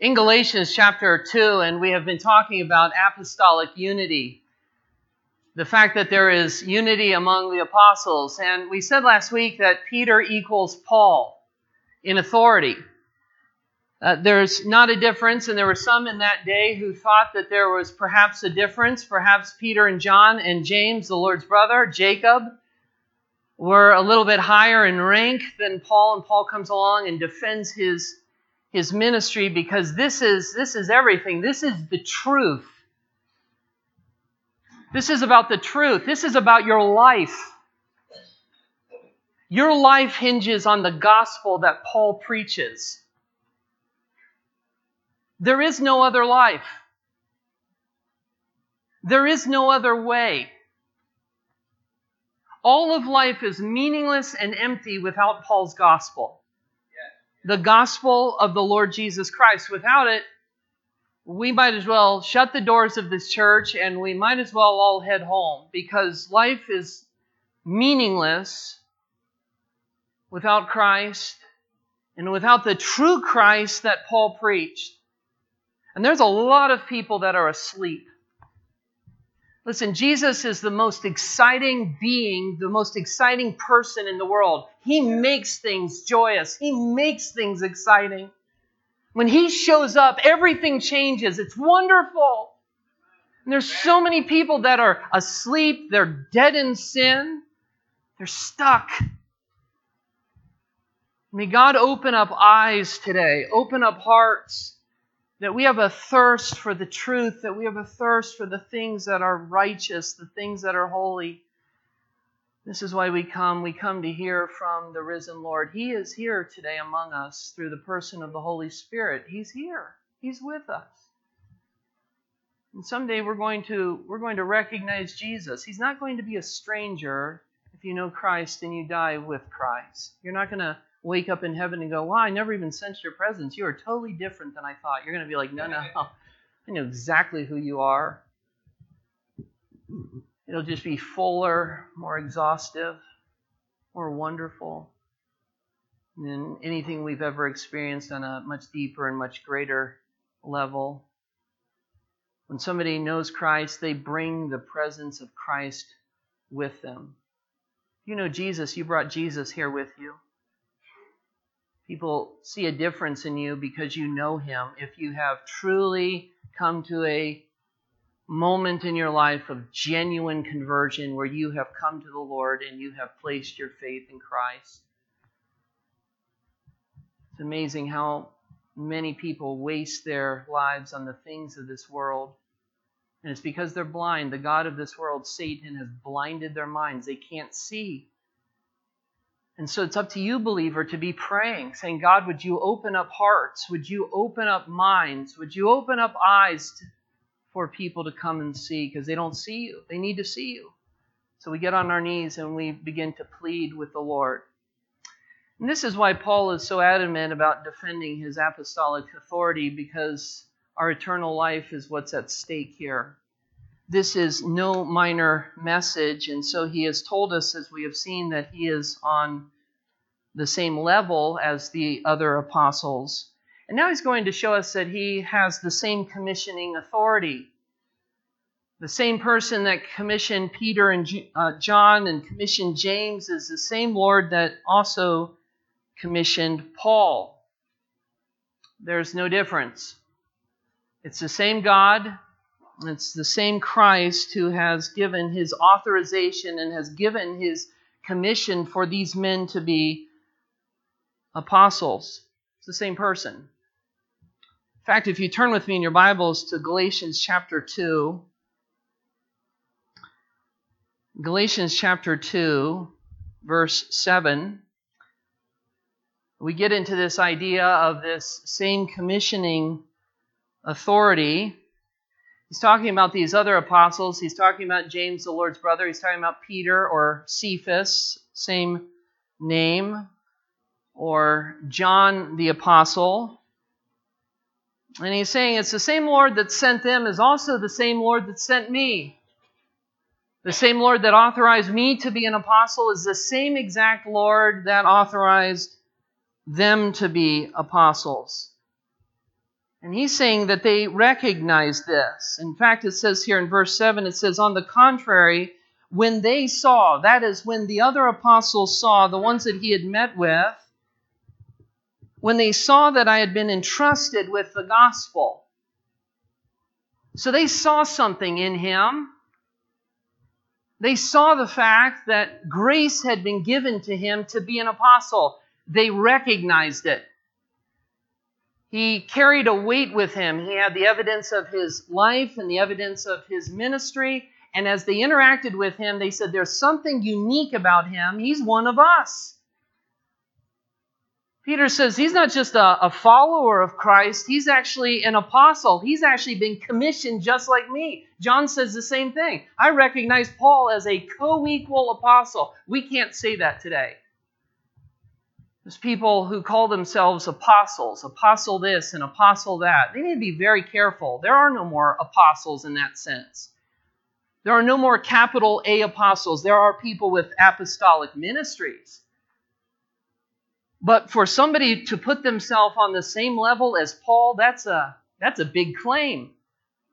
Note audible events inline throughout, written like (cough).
in Galatians chapter 2, and we have been talking about apostolic unity. The fact that there is unity among the apostles. And we said last week that Peter equals Paul in authority. Uh, there's not a difference, and there were some in that day who thought that there was perhaps a difference. Perhaps Peter and John and James, the Lord's brother, Jacob, were a little bit higher in rank than Paul, and Paul comes along and defends his his ministry because this is this is everything. This is the truth. This is about the truth. This is about your life. Your life hinges on the gospel that Paul preaches. There is no other life. There is no other way. All of life is meaningless and empty without Paul's gospel the gospel of the Lord Jesus Christ. Without it, we might as well shut the doors of this church and we might as well all head home because life is meaningless without Christ and without the true Christ that Paul preached. And there's a lot of people that are asleep. Listen, Jesus is the most exciting being, the most exciting person in the world. He makes things joyous, He makes things exciting. When He shows up, everything changes. It's wonderful. And there's so many people that are asleep, they're dead in sin, they're stuck. May God open up eyes today, open up hearts that we have a thirst for the truth, that we have a thirst for the things that are righteous, the things that are holy. This is why we come. We come to hear from the risen Lord. He is here today among us through the person of the Holy Spirit. He's here. He's with us. And someday we're going to we're going to recognize Jesus. He's not going to be a stranger if you know Christ and you die with Christ. You're not going to wake up in heaven and go, wow, I never even sensed your presence. You are totally different than I thought. You're going to be like, no, no, (laughs) I know exactly who you are. It'll just be fuller, more exhaustive, more wonderful than anything we've ever experienced on a much deeper and much greater level. When somebody knows Christ, they bring the presence of Christ with them. You know Jesus, you brought Jesus here with you. People see a difference in you because you know Him. If you have truly come to a moment in your life of genuine conversion where you have come to the Lord and you have placed your faith in Christ. It's amazing how many people waste their lives on the things of this world. And it's because they're blind. The God of this world, Satan, has blinded their minds. They can't see. And so it's up to you, believer, to be praying, saying, God, would you open up hearts? Would you open up minds? Would you open up eyes to, for people to come and see? Because they don't see you. They need to see you. So we get on our knees and we begin to plead with the Lord. And this is why Paul is so adamant about defending his apostolic authority, because our eternal life is what's at stake here this is no minor message. And so he has told us, as we have seen, that he is on the same level as the other apostles. And now he's going to show us that he has the same commissioning authority. The same person that commissioned Peter and uh, John and commissioned James is the same Lord that also commissioned Paul. There's no difference. It's the same God, it's the same Christ who has given his authorization and has given his commission for these men to be apostles. It's the same person. In fact, if you turn with me in your Bibles to Galatians chapter 2, Galatians chapter 2, verse 7, we get into this idea of this same commissioning authority He's talking about these other apostles. He's talking about James, the Lord's brother. He's talking about Peter or Cephas, same name, or John the apostle. And he's saying it's the same Lord that sent them is also the same Lord that sent me. The same Lord that authorized me to be an apostle is the same exact Lord that authorized them to be apostles. And he's saying that they recognize this. In fact, it says here in verse 7, it says, On the contrary, when they saw, that is, when the other apostles saw, the ones that he had met with, when they saw that I had been entrusted with the gospel. So they saw something in him. They saw the fact that grace had been given to him to be an apostle. They recognized it. He carried a weight with him. He had the evidence of his life and the evidence of his ministry. And as they interacted with him, they said, There's something unique about him. He's one of us. Peter says he's not just a, a, follower of Christ, he's actually an apostle. He's actually been commissioned just like me. John says the same thing. I recognize Paul as a co equal apostle. We can't say that today. There's people who call themselves apostles, apostle this and apostle that. They need to be very careful. There are no more apostles in that sense. There are no more capital A apostles. There are people with apostolic ministries. But for somebody to put themselves on the same level as Paul, that's a that's a big claim.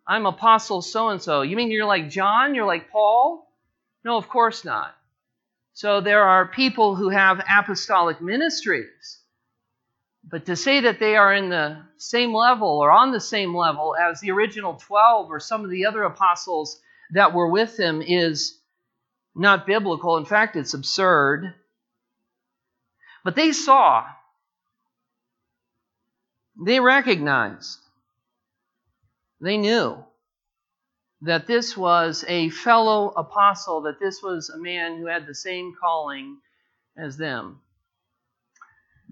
I'm apostle so and so. You mean you're like John? You're like Paul? No, of course not. So there are people who have apostolic ministries. But to say that they are in the same level or on the same level as the original 12 or some of the other apostles that were with him is not biblical. In fact, it's absurd. But they saw, they recognized, they knew that this was a fellow apostle, that this was a man who had the same calling as them.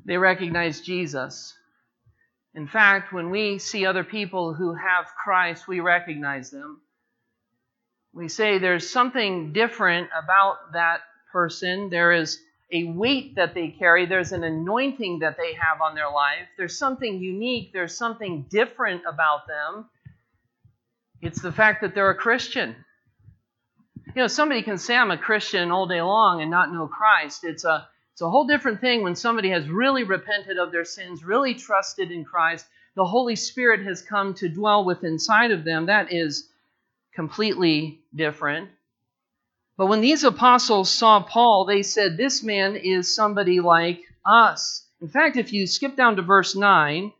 They recognized Jesus. In fact, when we see other people who have Christ, we recognize them. We say there's something different about that person. There is a weight that they carry, there's an anointing that they have on their life, there's something unique, there's something different about them. It's the fact that they're a Christian. You know, somebody can say I'm a Christian all day long and not know Christ. It's a it's a whole different thing when somebody has really repented of their sins, really trusted in Christ. The Holy Spirit has come to dwell within inside of them. That is completely different. But when these apostles saw Paul, they said, This man is somebody like us. In fact, if you skip down to verse 9,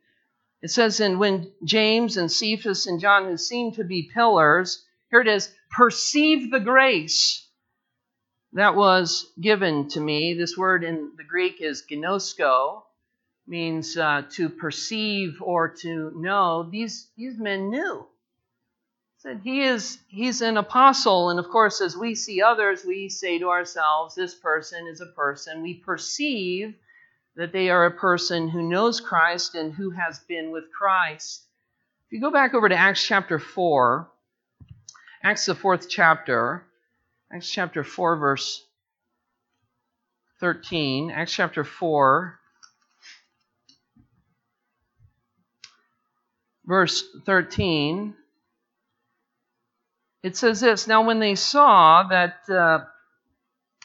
it says, And when James and Cephas and John, who seemed to be pillars, here it is, perceived the grace that was given to me. This word in the Greek is gnosko, means uh, to perceive or to know. These, these men knew said he is he's an apostle and of course as we see others we say to ourselves this person is a person we perceive that they are a person who knows Christ and who has been with Christ. If you go back over to Acts chapter 4 Acts the fourth chapter Acts chapter 4 verse 13 Acts chapter 4 verse 13 it says this Now, when they saw that uh,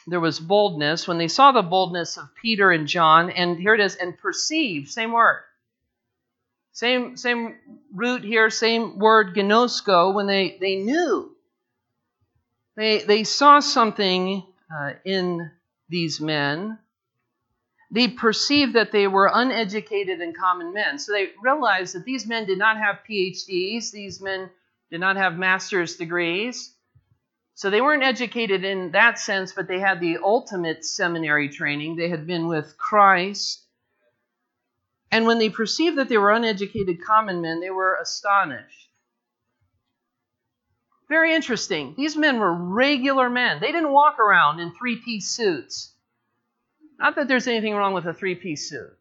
there was boldness, when they saw the boldness of Peter and John, and here it is, and perceived, same word. Same, same root here, same word, gnosko, when they, they knew. They, they saw something uh, in these men. They perceived that they were uneducated and common men. So they realized that these men did not have PhDs. These men did not have master's degrees. So they weren't educated in that sense, but they had the ultimate seminary training. They had been with Christ. And when they perceived that they were uneducated common men, they were astonished. Very interesting. These men were regular men. They didn't walk around in three piece suits. Not that there's anything wrong with a three piece suit.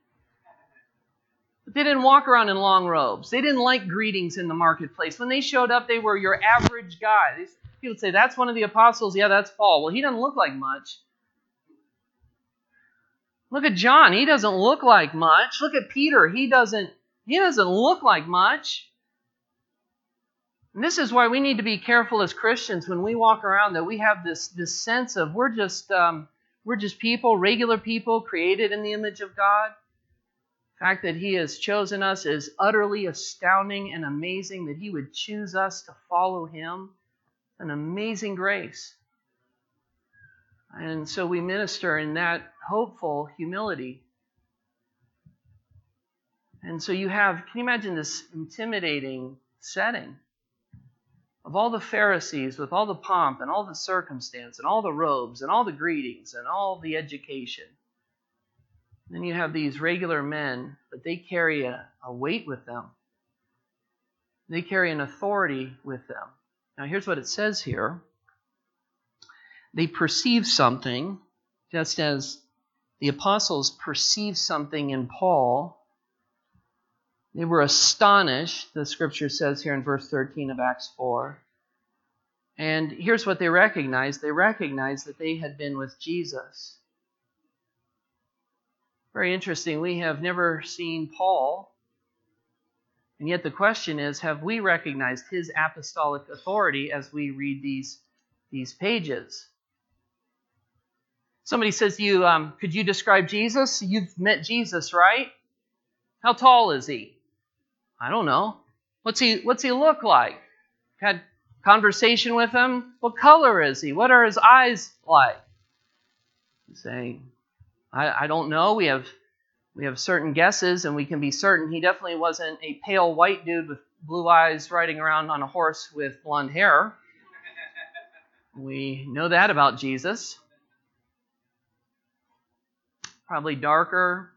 But they didn't walk around in long robes. They didn't like greetings in the marketplace. When they showed up, they were your average guy. These people would say, That's one of the apostles. Yeah, that's Paul. Well, he doesn't look like much. Look at John. He doesn't look like much. Look at Peter. He doesn't he doesn't look like much. And this is why we need to be careful as Christians when we walk around that we have this, this sense of we're just um, we're just people, regular people created in the image of God The fact that He has chosen us is utterly astounding and amazing that He would choose us to follow Him. An amazing grace. And so we minister in that hopeful humility. And so you have, can you imagine this intimidating setting of all the Pharisees with all the pomp and all the circumstance and all the robes and all the greetings and all the education? And Then you have these regular men, but they carry a, a weight with them. They carry an authority with them. Now, here's what it says here they perceive something, just as the apostles perceived something in Paul. They were astonished, the scripture says here in verse 13 of Acts 4. And here's what they recognized they recognized that they had been with Jesus. Very interesting. We have never seen Paul. And yet the question is have we recognized his apostolic authority as we read these, these pages? Somebody says to you, um, Could you describe Jesus? You've met Jesus, right? How tall is he? I don't know. What's he, what's he look like? Had conversation with him? What color is he? What are his eyes like? You say, I, I don't know. We have we have certain guesses, and we can be certain he definitely wasn't a pale white dude with blue eyes riding around on a horse with blonde hair. (laughs) We know that about Jesus. Probably darker.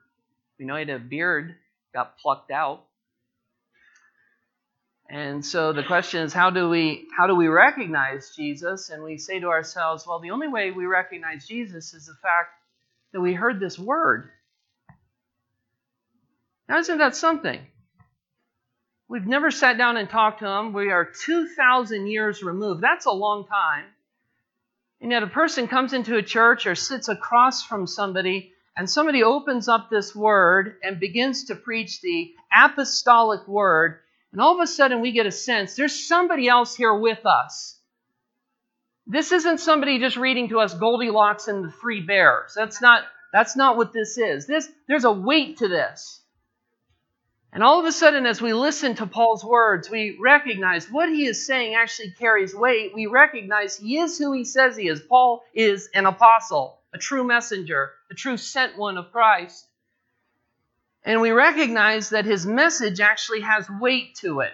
We know he had a beard, got plucked out. And so the question is how do we how do we recognize Jesus? And we say to ourselves, well, the only way we recognize Jesus is the fact that we heard this word. Now, isn't that something? We've never sat down and talked to him. We are 2,000 years removed. That's a long time. And yet, a person comes into a church or sits across from somebody, and somebody opens up this word and begins to preach the apostolic word, and all of a sudden we get a sense there's somebody else here with us. This isn't somebody just reading to us Goldilocks and the Three Bears. That's not, that's not what this is. This, there's a weight to this. And all of a sudden, as we listen to Paul's words, we recognize what he is saying actually carries weight. We recognize he is who he says he is. Paul is an apostle, a true messenger, a true sent one of Christ. And we recognize that his message actually has weight to it.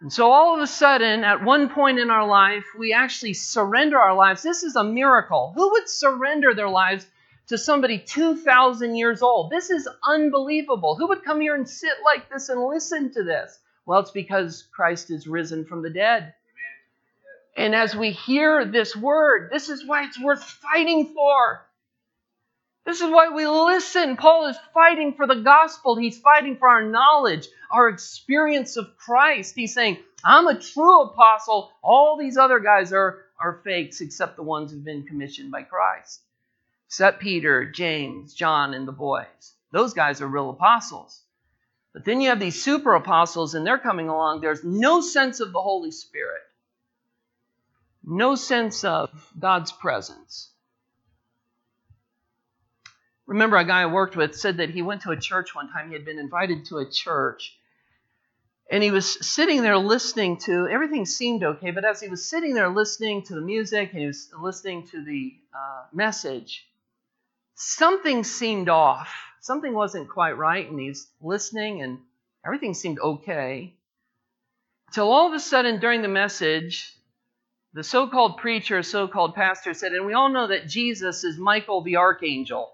And so all of a sudden, at one point in our life, we actually surrender our lives. This is a miracle. Who would surrender their lives to somebody 2,000 years old? This is unbelievable. Who would come here and sit like this and listen to this? Well, it's because Christ is risen from the dead. And as we hear this word, this is why it's worth fighting for. This is why we listen. Paul is fighting for the gospel. He's fighting for our knowledge, our experience of Christ. He's saying, I'm a true apostle. All these other guys are, are fakes except the ones who've been commissioned by Christ. Except Peter, James, John, and the boys. Those guys are real apostles. But then you have these super apostles, and they're coming along. There's no sense of the Holy Spirit, no sense of God's presence remember a guy I worked with said that he went to a church one time. He had been invited to a church. And he was sitting there listening to everything seemed okay, but as he was sitting there listening to the music and he was listening to the uh, message, something seemed off. Something wasn't quite right, and he's listening, and everything seemed okay. Until all of a sudden, during the message, the so called preacher, so called pastor said, and we all know that Jesus is Michael the archangel.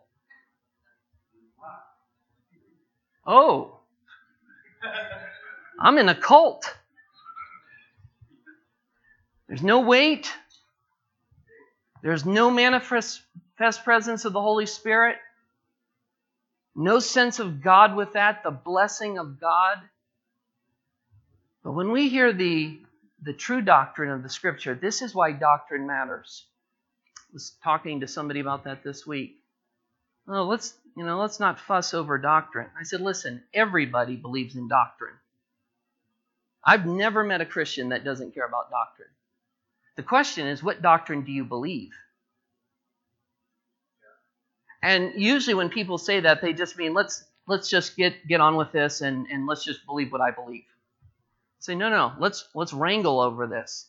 Oh, I'm in a cult. There's no weight. There's no manifest presence of the Holy Spirit. No sense of God with that, the blessing of God. But when we hear the, the true doctrine of the Scripture, this is why doctrine matters. I was talking to somebody about that this week. Oh, let's you know, let's not fuss over doctrine. I said, listen, everybody believes in doctrine. I've never met a Christian that doesn't care about doctrine. The question is, what doctrine do you believe? And usually when people say that, they just mean let's let's just get get on with this and, and let's just believe what I believe. Say, no, no, let's let's wrangle over this.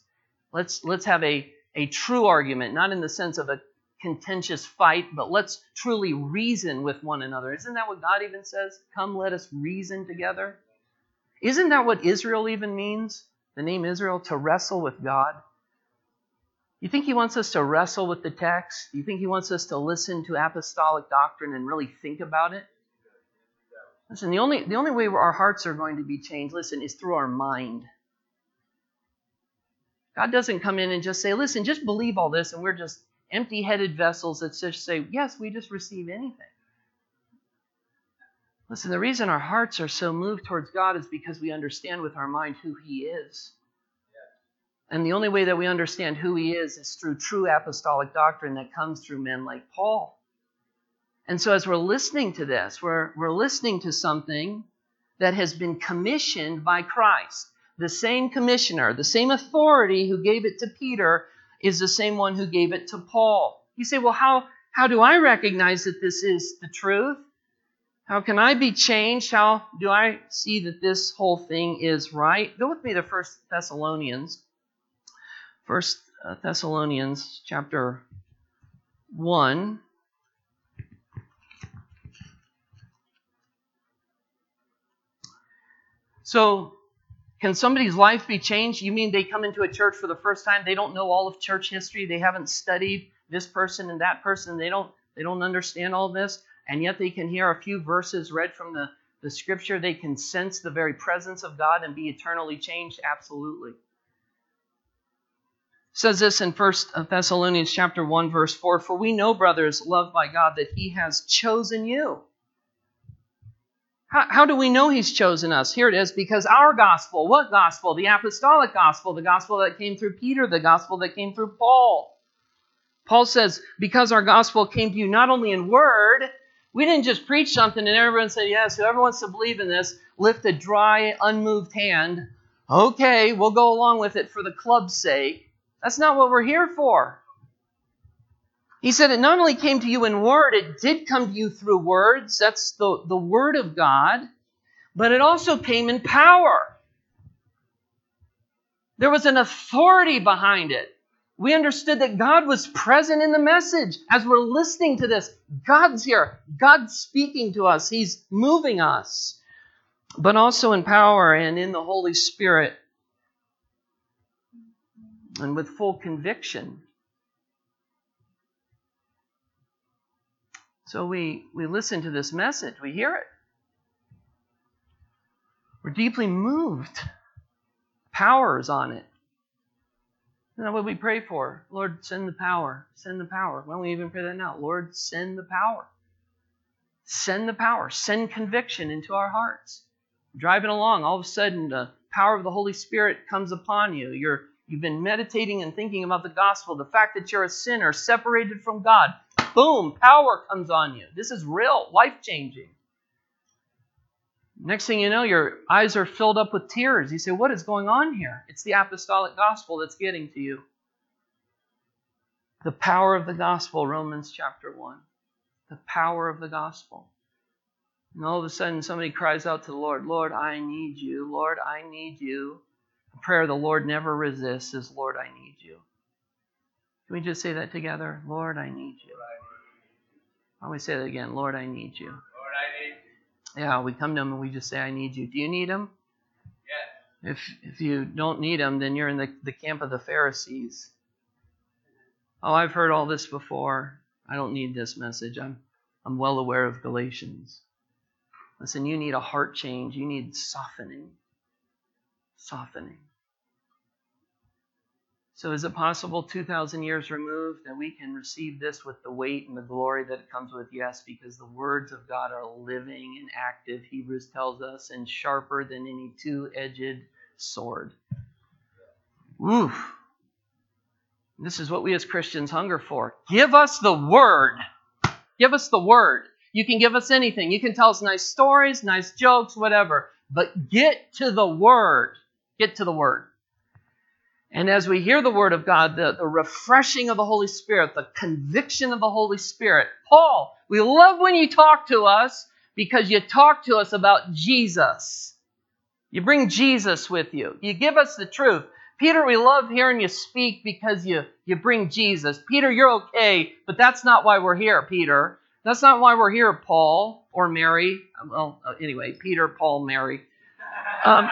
Let's let's have a, a true argument, not in the sense of a contentious fight, but let's truly reason with one another. Isn't that what God even says? Come, let us reason together. Isn't that what Israel even means? The name Israel, to wrestle with God. You think he wants us to wrestle with the text? You think he wants us to listen to apostolic doctrine and really think about it? Listen, the only, the only way our hearts are going to be changed, listen, is through our mind. God doesn't come in and just say, listen, just believe all this, and we're just empty headed vessels that just say, yes, we just receive anything. Listen, the reason our hearts are so moved towards God is because we understand with our mind who He is. And the only way that we understand who He is is through true apostolic doctrine that comes through men like Paul. And so, as we're listening to this, we're, we're listening to something that has been commissioned by Christ. The same commissioner, the same authority who gave it to Peter is the same one who gave it to Paul. You say, well, how, how do I recognize that this is the truth? How can I be changed? How do I see that this whole thing is right? Go with me to First Thessalonians. First uh, Thessalonians chapter 1. So, can somebody's life be changed? You mean they come into a church for the first time, they don't know all of church history, they haven't studied this person and that person, they don't they don't understand all this? and yet they can hear a few verses read from the, the scripture. They can sense the very presence of God and be eternally changed? Absolutely. Says this in 1 Thessalonians chapter 1, verse 4 For we know, brothers, loved by God, that He has chosen you. How, how do we know He's chosen us? Here it is because our gospel, what gospel? The apostolic gospel, the gospel that came through Peter, the gospel that came through Paul. Paul says, Because our gospel came to you not only in word, we didn't just preach something and everyone said, Yes, whoever wants to believe in this, lift a dry, unmoved hand. Okay, we'll go along with it for the club's sake. That's not what we're here for. He said it not only came to you in word, it did come to you through words. That's the, the word of God. But it also came in power. There was an authority behind it. We understood that God was present in the message. As we're listening to this, God's here. God's speaking to us. He's moving us, but also in power and in the Holy Spirit and with full conviction. So we, we listen to this message, we hear it. We're deeply moved. Power is on it. That what we pray for? Lord, send the power. Send the power. Why don't we even pray that now? Lord, send the power. Send the power. Send conviction into our hearts. Driving along, all of a sudden, the power of the Holy Spirit comes upon you. You're, you've been meditating and thinking about the gospel, the fact that you're a sinner separated from God. Boom, power comes on you. This is real, life changing. Next thing you know, your eyes are filled up with tears. You say, What is going on here? It's the apostolic gospel that's getting to you. The power of the gospel, Romans chapter 1. The power of the gospel. And all of a sudden, somebody cries out to the Lord, Lord, I need you. Lord, I need you. Prayer the Lord never resists is, Lord, I need you. Can we just say that together? Lord, I need you. Don't we say that again? Lord, I need you. Yeah, we come to him and we just say, I need you. Do you need him? Yes. If, if you don't need him, then you're in the, the camp of the Pharisees. Oh, I've heard all this before. I don't need this message. I'm, I'm well aware of Galatians. Listen, you need a heart change. You need softening. Softening. So, is it possible 2,000 years removed that we can receive this with the weight and the glory that it comes with? Yes, because the words of God are living and active, Hebrews tells us, and sharper than any two edged sword. Oof. This is what we as Christians hunger for. Give us the word. Give us the word. You can give us anything. You can tell us nice stories, nice jokes, whatever. But get to the word. Get to the word. And as we hear the word of God, the, the refreshing of the Holy Spirit, the conviction of the Holy Spirit, Paul, we love when you talk to us because you talk to us about Jesus. You bring Jesus with you. You give us the truth. Peter, we love hearing you speak because you, you bring Jesus. Peter, you're okay, but that's not why we're here, Peter. That's not why we're here, Paul or Mary. Well, uh, anyway, Peter, Paul, Mary. Um,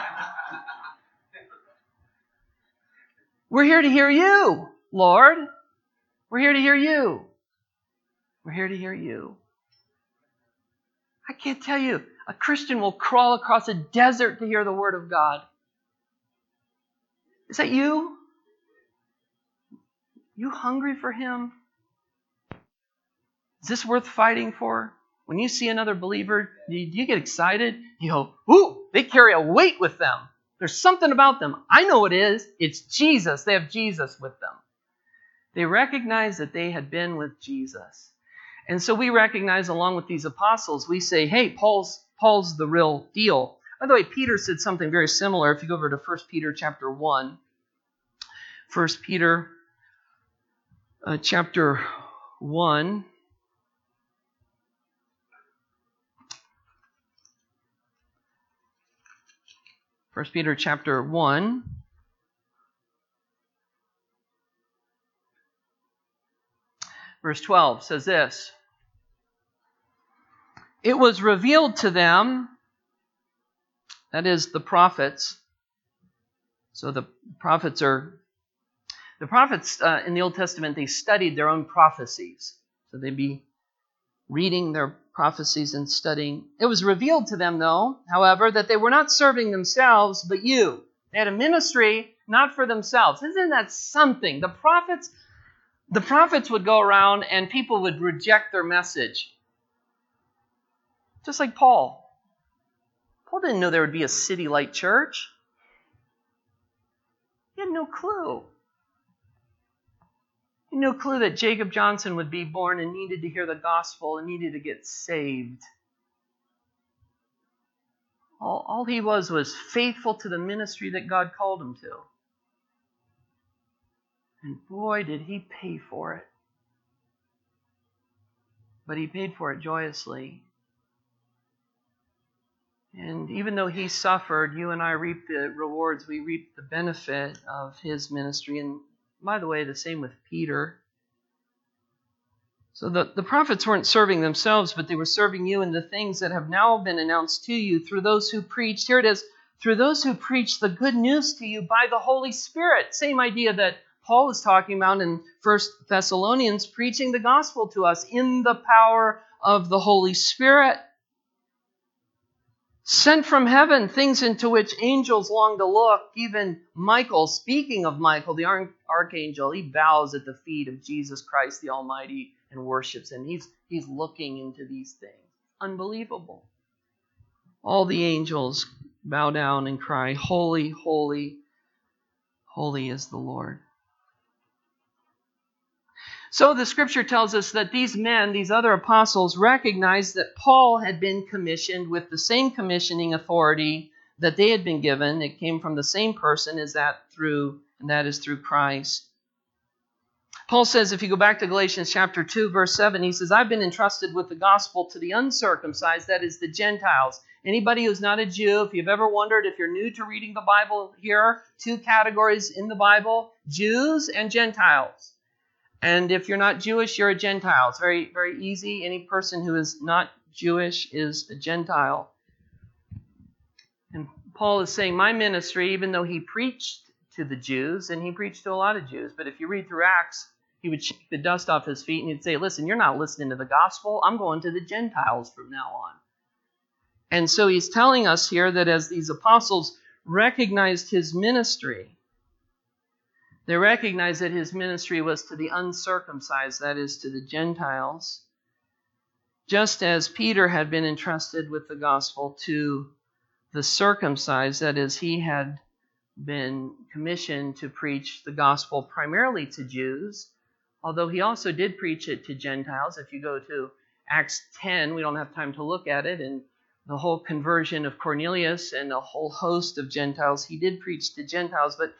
we're here to hear you, Lord. We're here to hear you. We're here to hear you. I can't tell you, a Christian will crawl across a desert to hear the word of God. Is that you? You hungry for him? Is this worth fighting for? When you see another believer, do you get excited? You go, ooh, they carry a weight with them. There's something about them. I know it is. It's Jesus. They have Jesus with them. They recognize that they had been with Jesus. And so we recognize, along with these apostles, we say, hey, Paul's, Paul's the real deal. By the way, Peter said something very similar. If you go over to 1 Peter chapter 1, 1 Peter uh, chapter 1, First Peter chapter 1. Verse 12 says this It was revealed to them, that is, the prophets. So the prophets are, the prophets uh, in the Old Testament, they studied their own prophecies. So they'd be reading their prophecies and studying. It was revealed to them, though, however, that they were not serving themselves, but you. They had a ministry not for themselves. Isn't that something? The prophets, the prophets would go around and people would reject their message. Just like Paul. Paul didn't know there would be a city light church. He had no clue. No clue that Jacob Johnson would be born and needed to hear the gospel and needed to get saved. All, all he was was faithful to the ministry that God called him to. And boy, did he pay for it. But he paid for it joyously. And even though he suffered, you and I reap the rewards, we reap the benefit of his ministry. And by the way, the same with Peter. So the, the prophets weren't serving themselves, but they were serving you in the things that have now been announced to you through those who preached. Here it is through those who preach the good news to you by the Holy Spirit. Same idea that Paul is talking about in First Thessalonians, preaching the gospel to us in the power of the Holy Spirit sent from heaven, things into which angels long to look. Even Michael, speaking of Michael, the archangel, he bows at the feet of Jesus Christ the Almighty and worships him. He's, he's looking into these things. Unbelievable. All the angels bow down and cry, Holy, holy, holy is the Lord. So the scripture tells us that these men, these other apostles, recognized that Paul had been commissioned with the same commissioning authority that they had been given. It came from the same person as that through, and that is through Christ. Paul says, if you go back to Galatians chapter 2, verse 7, he says, I've been entrusted with the gospel to the uncircumcised, that is the Gentiles. Anybody who's not a Jew, if you've ever wondered if you're new to reading the Bible here, two categories in the Bible Jews and Gentiles. And if you're not Jewish, you're a Gentile. It's very, very easy. Any person who is not Jewish is a Gentile. And Paul is saying, My ministry, even though he preached to the Jews, and he preached to a lot of Jews, but if you read through Acts, he would shake the dust off his feet and he'd say, Listen, you're not listening to the gospel. I'm going to the Gentiles from now on. And so he's telling us here that as these apostles recognized his ministry, they recognized that his ministry was to the uncircumcised, that is, to the Gentiles, just as Peter had been entrusted with the gospel to the circumcised, that is, he had been commissioned to preach the gospel primarily to Jews, although he also did preach it to Gentiles. If you go to Acts 10, we don't have time to look at it, and the whole conversion of Cornelius and a whole host of Gentiles, he did preach to Gentiles, but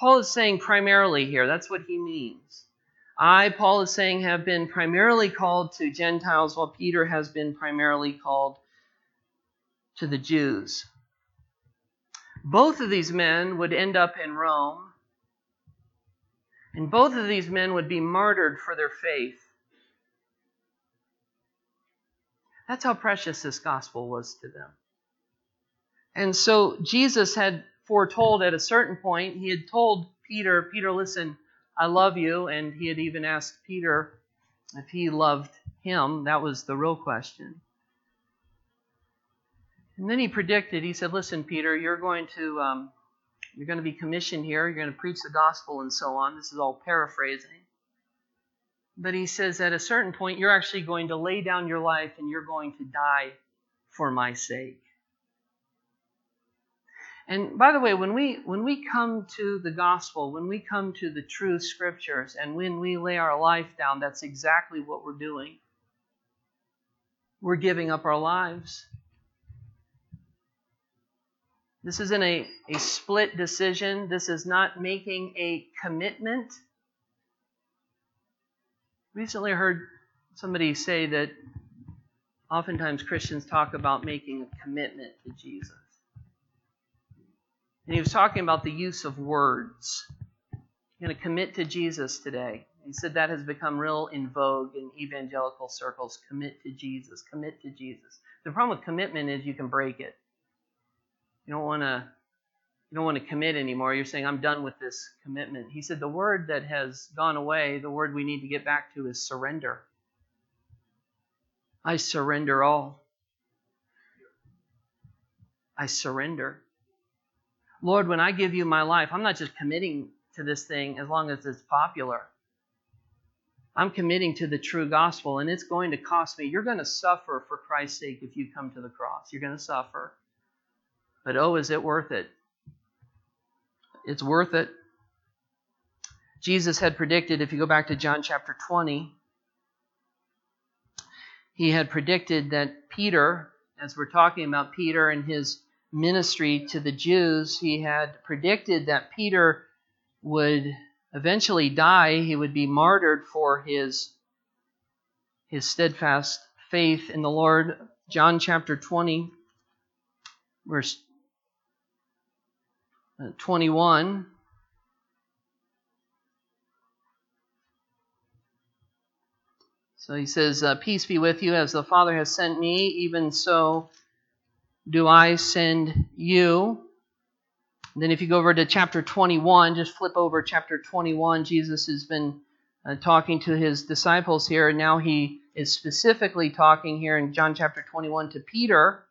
Paul is saying primarily here. That's what he means. I, Paul is saying, have been primarily called to Gentiles, while Peter has been primarily called to the Jews. Both of these men would end up in Rome, and both of these men would be martyred for their faith. That's how precious this gospel was to them. And so Jesus had foretold at a certain point, he had told Peter, Peter, listen, I love you. And he had even asked Peter if he loved him. That was the real question. And then he predicted, he said, Listen, Peter, you're going to. Um, you're going to be commissioned here. You're going to preach the gospel and so on. This is all paraphrasing. But he says at a certain point, you're actually going to lay down your life and you're going to die for my sake. And by the way, when we when we come to the gospel, when we come to the true scriptures, and when we lay our life down, that's exactly what we're doing. We're giving up our lives. This isn't a, a split decision. This is not making a commitment. Recently, I heard somebody say that oftentimes Christians talk about making a commitment to Jesus. And he was talking about the use of words. Going to commit to Jesus today. He said that has become real in vogue in evangelical circles. Commit to Jesus. Commit to Jesus. The problem with commitment is you can break it. You don't want to. You don't want to commit anymore. You're saying, I'm done with this commitment. He said the word that has gone away, the word we need to get back to is surrender. I surrender all. I surrender. Lord, when I give you my life, I'm not just committing to this thing as long as it's popular. I'm committing to the true gospel, and it's going to cost me. You're going to suffer for Christ's sake if you come to the cross. You're going to suffer. But oh, is it worth it? It's worth it. Jesus had predicted, if you go back to John chapter 20, he had predicted that Peter, as we're talking about Peter and his ministry to the Jews, he had predicted that Peter would eventually die. He would be martyred for his, his steadfast faith in the Lord. John chapter 20, verse uh, 21. So he says, uh, Peace be with you, as the Father has sent me, even so do I send you? then, if you go over to chapter 21, just flip over chapter 21. Jesus has been uh, talking to his disciples here, and now he is specifically talking here in John chapter 21 to Peter.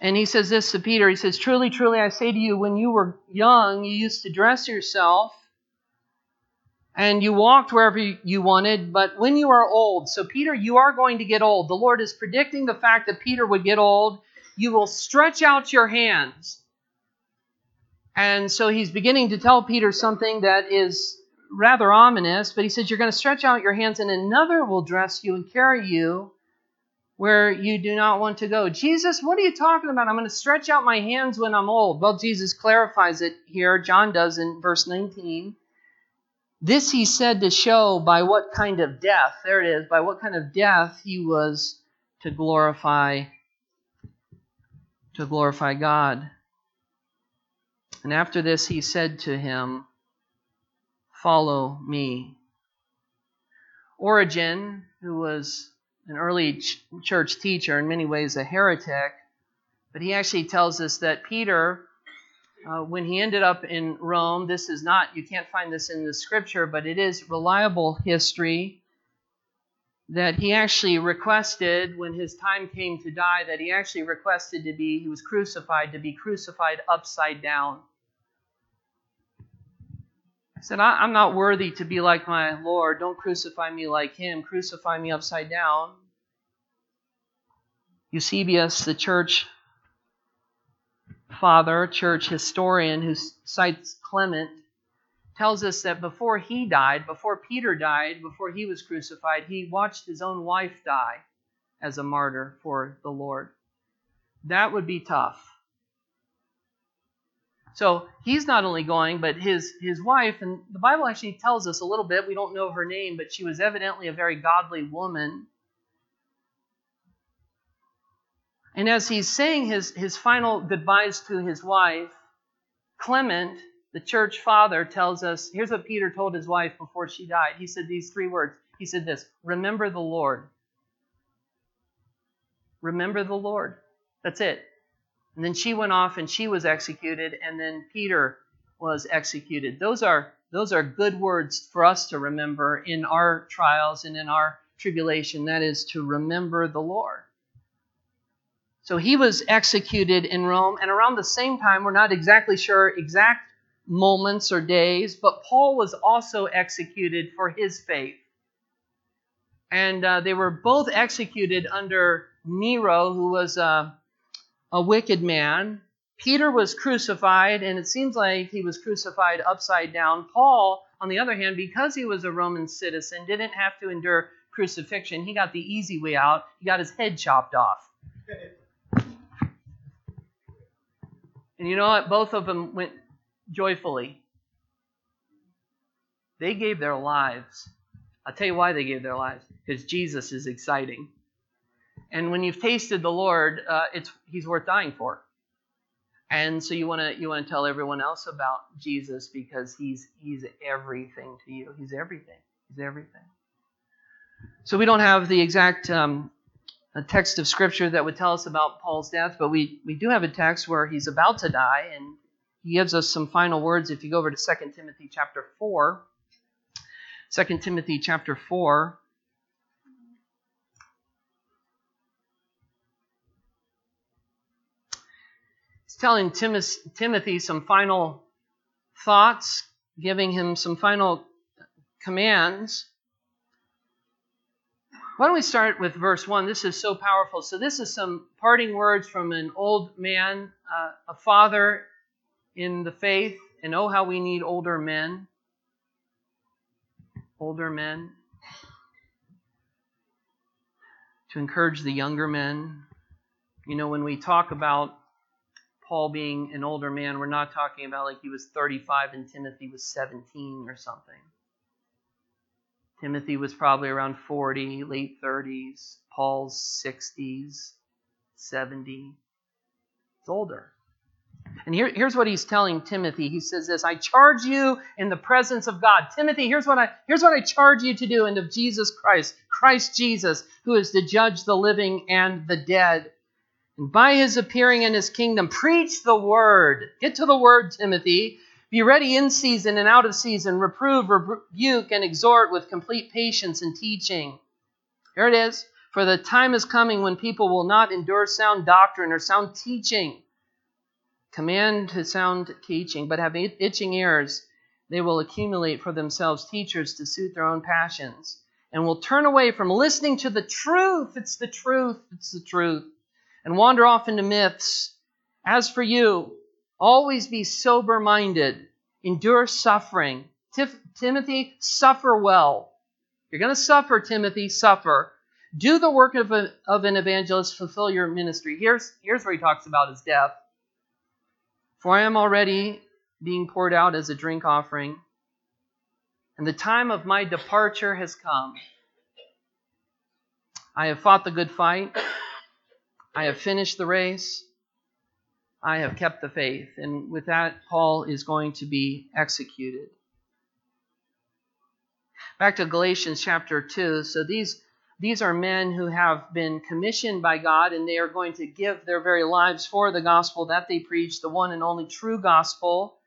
And he says this to Peter He says, Truly, truly, I say to you, when you were young, you used to dress yourself and you walked wherever you wanted, but when you are old, so Peter, you are going to get old. The Lord is predicting the fact that Peter would get old. You will stretch out your hands. And so he's beginning to tell Peter something that is rather ominous, but he says, You're going to stretch out your hands, and another will dress you and carry you where you do not want to go. Jesus, what are you talking about? I'm going to stretch out my hands when I'm old. Well, Jesus clarifies it here. John does in verse 19. This he said to show by what kind of death, there it is, by what kind of death he was to glorify to glorify God. And after this he said to him, Follow me. Origen, who was an early ch- church teacher, in many ways a heretic, but he actually tells us that Peter uh, when he ended up in Rome, this is not, you can't find this in the scripture, but it is reliable history that he actually requested, when his time came to die, that he actually requested to be, he was crucified, to be crucified upside down. He said, I'm not worthy to be like my Lord. Don't crucify me like him. Crucify me upside down. Eusebius, the church father, church historian who cites Clement, tells us that before he died, before Peter died, before he was crucified, he watched his own wife die as a martyr for the Lord. That would be tough. So he's not only going, but his his wife, and the Bible actually tells us a little bit. We don't know her name, but she was evidently a very godly woman. And as he's saying his, his final goodbyes to his wife, Clement, the church father, tells us here's what Peter told his wife before she died. He said these three words. He said this Remember the Lord. Remember the Lord. That's it. And then she went off and she was executed, and then Peter was executed. Those are those are good words for us to remember in our trials and in our tribulation. That is to remember the Lord. So he was executed in Rome, and around the same time, we're not exactly sure exact moments or days, but Paul was also executed for his faith. And uh, they were both executed under Nero, who was a, a wicked man. Peter was crucified, and it seems like he was crucified upside down. Paul, on the other hand, because he was a Roman citizen, didn't have to endure crucifixion. He got the easy way out, he got his head chopped off. (laughs) And you know what? Both of them went joyfully. They gave their lives. I'll tell you why they gave their lives. Because Jesus is exciting. And when you've tasted the Lord, uh, it's He's worth dying for. And so you want to you want to tell everyone else about Jesus because He's He's everything to you. He's everything. He's everything. So we don't have the exact um, a text of scripture that would tell us about Paul's death, but we, we do have a text where he's about to die, and he gives us some final words. If you go over to 2 Timothy chapter 4, 2 Timothy chapter 4, he's telling Timothy some final thoughts, giving him some final commands. Why don't we start with verse 1? This is so powerful. So, this is some parting words from an old man, uh, a father in the faith, and oh, how we need older men. Older men. To encourage the younger men. You know, when we talk about Paul being an older man, we're not talking about like he was 35 and Timothy was 17 or something. Timothy was probably around 40, late 30s. Paul's 60s, 70. It's older. And here, here's what he's telling Timothy. He says this I charge you in the presence of God. Timothy, here's what I here's what I charge you to do and of Jesus Christ, Christ Jesus, who is to judge the living and the dead. And by his appearing in his kingdom, preach the word. Get to the word, Timothy. Be ready in season and out of season, reprove, rebuke, and exhort with complete patience and teaching. Here it is. For the time is coming when people will not endure sound doctrine or sound teaching. Command to sound teaching, but have itching ears. They will accumulate for themselves teachers to suit their own passions and will turn away from listening to the truth. It's the truth. It's the truth. And wander off into myths. As for you, Always be sober minded, endure suffering. Tif- Timothy, suffer well. You're going to suffer, Timothy, suffer. Do the work of, a, of an evangelist, fulfill your ministry. Here's, here's where he talks about his death. For I am already being poured out as a drink offering, and the time of my departure has come. I have fought the good fight. I have finished the race. I have kept the faith. And with that, Paul is going to be executed. Back to Galatians chapter 2. So these, these are men who have been commissioned by God, and they are going to give their very lives for the gospel that they preach, the one and only true gospel.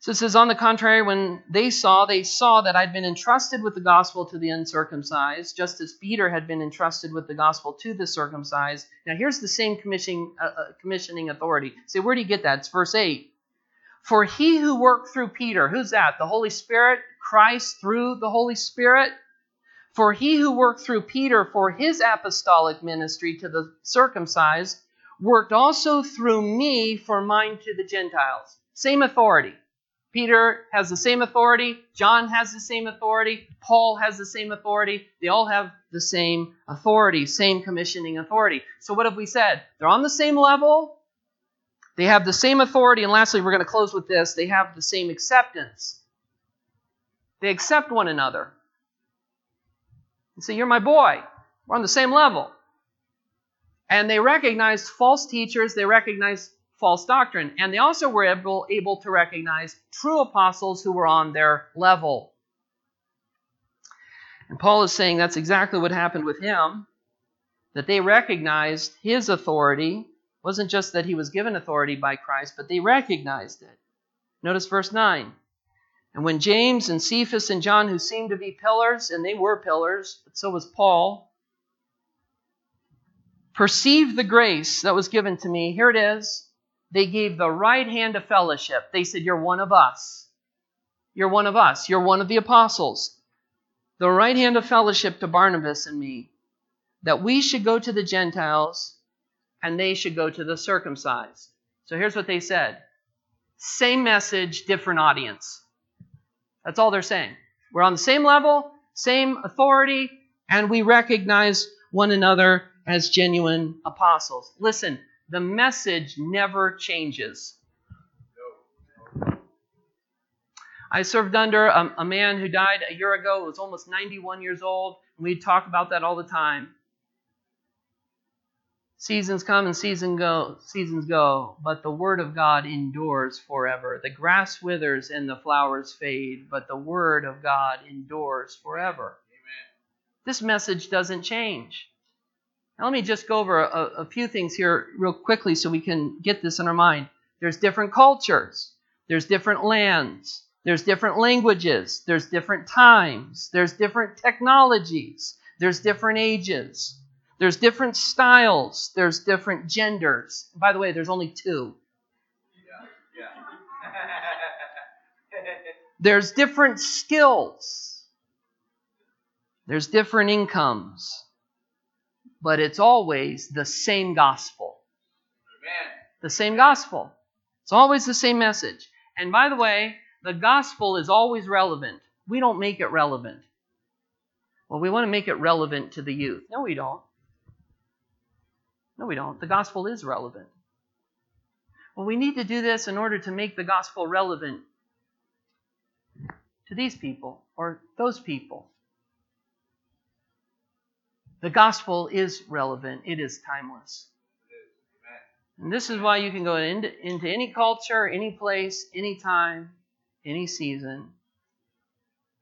So it says, on the contrary, when they saw, they saw that I'd been entrusted with the gospel to the uncircumcised, just as Peter had been entrusted with the gospel to the circumcised. Now here's the same commissioning, uh, uh, commissioning authority. Say, where do you get that? It's verse 8. For he who worked through Peter, who's that? The Holy Spirit? Christ through the Holy Spirit? For he who worked through Peter for his apostolic ministry to the circumcised worked also through me for mine to the Gentiles. Same authority. Peter has the same authority. John has the same authority. Paul has the same authority. They all have the same authority, same commissioning authority. So, what have we said? They're on the same level. They have the same authority. And lastly, we're going to close with this they have the same acceptance. They accept one another. And say, You're my boy. We're on the same level. And they recognized false teachers, they recognized false doctrine. And they also were able, able to recognize true apostles who were on their level. And Paul is saying that's exactly what happened with him, that they recognized his authority. It wasn't just that he was given authority by Christ, but they recognized it. Notice verse 9. And when James and Cephas and John, who seemed to be pillars, and they were pillars, but so was Paul, perceived the grace that was given to me, here it is. They gave the right hand of fellowship. They said, You're one of us. You're one of us. You're one of the apostles the right hand of fellowship to Barnabas and me, that we should go to the Gentiles and they should go to the circumcised. So here's what they said same message, different audience. That's all they're saying. We're on the same level, same authority, and we recognize one another as genuine apostles. Listen, the message never changes. I served under a, a, man who died a year ago, was almost 91 years old, and we talk about that all the time. Seasons come and season go, seasons go, but the word of God endures forever. The grass withers and the flowers fade, but the word of God endures forever. Amen. This message doesn't change. Now, let me just go over a, a few things here real quickly so we can get this in our mind. There's different cultures, there's different lands, there's different languages, there's different times, there's different technologies, there's different ages, there's different styles, there's different genders. By the way, there's only two. Yeah, yeah. there's different skills. There's different incomes. But it's always the same gospel. Amen. The same gospel. It's always the same message. And by the way, the gospel is always relevant. We don't make it relevant. Well, we want to make it relevant to the youth. No, we don't. No, we don't. The gospel is relevant. Well, we need to do this in order to make the gospel relevant to these people or those people. The gospel is relevant, it is timeless. And this is why you can go into, into any culture, any place, any time, any season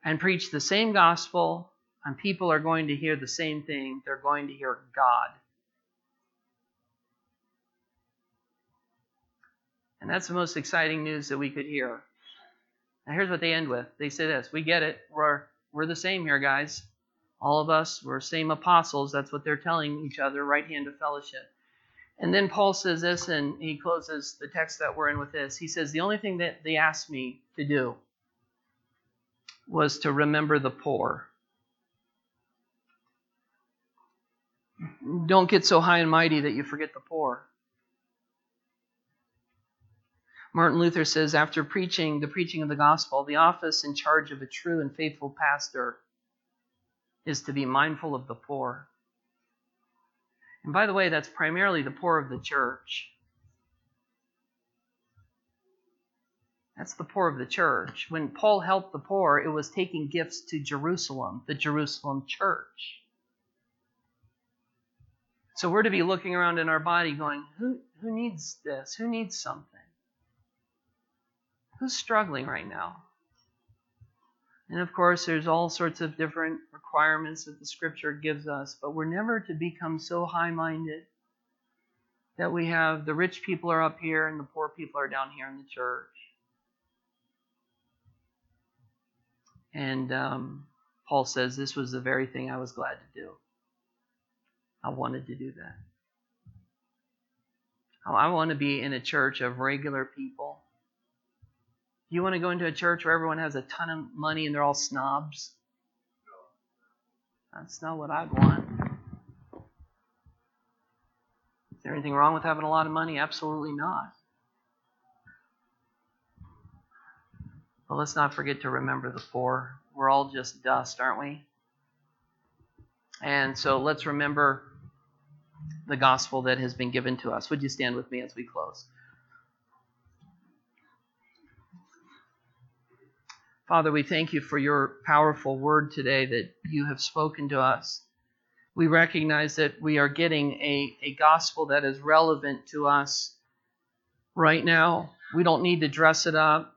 and preach the same gospel, and people are going to hear the same thing. They're going to hear God. And that's the most exciting news that we could hear. Now, here's what they end with they say this We get it. We're, we're the same here, guys. All of us, we're same apostles. That's what they're telling each other, right hand of fellowship. And then Paul says this, and he closes the text that we're in with this. He says, The only thing that they asked me to do was to remember the poor. Don't get so high and mighty that you forget the poor. Martin Luther says, after preaching the preaching of the gospel, the office in charge of a true and faithful pastor is to be mindful of the poor. And by the way, that's primarily the poor of the church. That's the poor of the church. When Paul helped the poor, it was taking gifts to Jerusalem, the Jerusalem church. So we're to be looking around in our body going, who, who needs this? Who needs something? Who's struggling right now? And of course, there's all sorts of different requirements that the scripture gives us, but we're never to become so high minded that we have the rich people are up here and the poor people are down here in the church. And um, Paul says, This was the very thing I was glad to do. I wanted to do that. I want to be in a church of regular people you want to go into a church where everyone has a ton of money and they're all snobs? That's not what I'd want. Is there anything wrong with having a lot of money? Absolutely not. But let's not forget to remember the poor. We're all just dust, aren't we? And so let's remember the gospel that has been given to us. Would you stand with me as we close? Father, we thank you for your powerful word today that you have spoken to us. We recognize that we are getting a, a gospel that is relevant to us right now. We don't need to dress it up,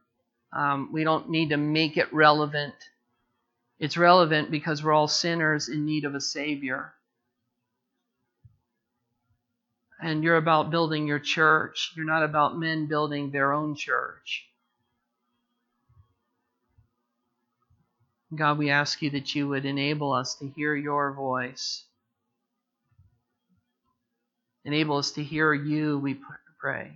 um, we don't need to make it relevant. It's relevant because we're all sinners in need of a Savior. And you're about building your church. You're not about men building their own church. God, we ask you that you would enable us to hear your voice. Enable us to hear you, we pray.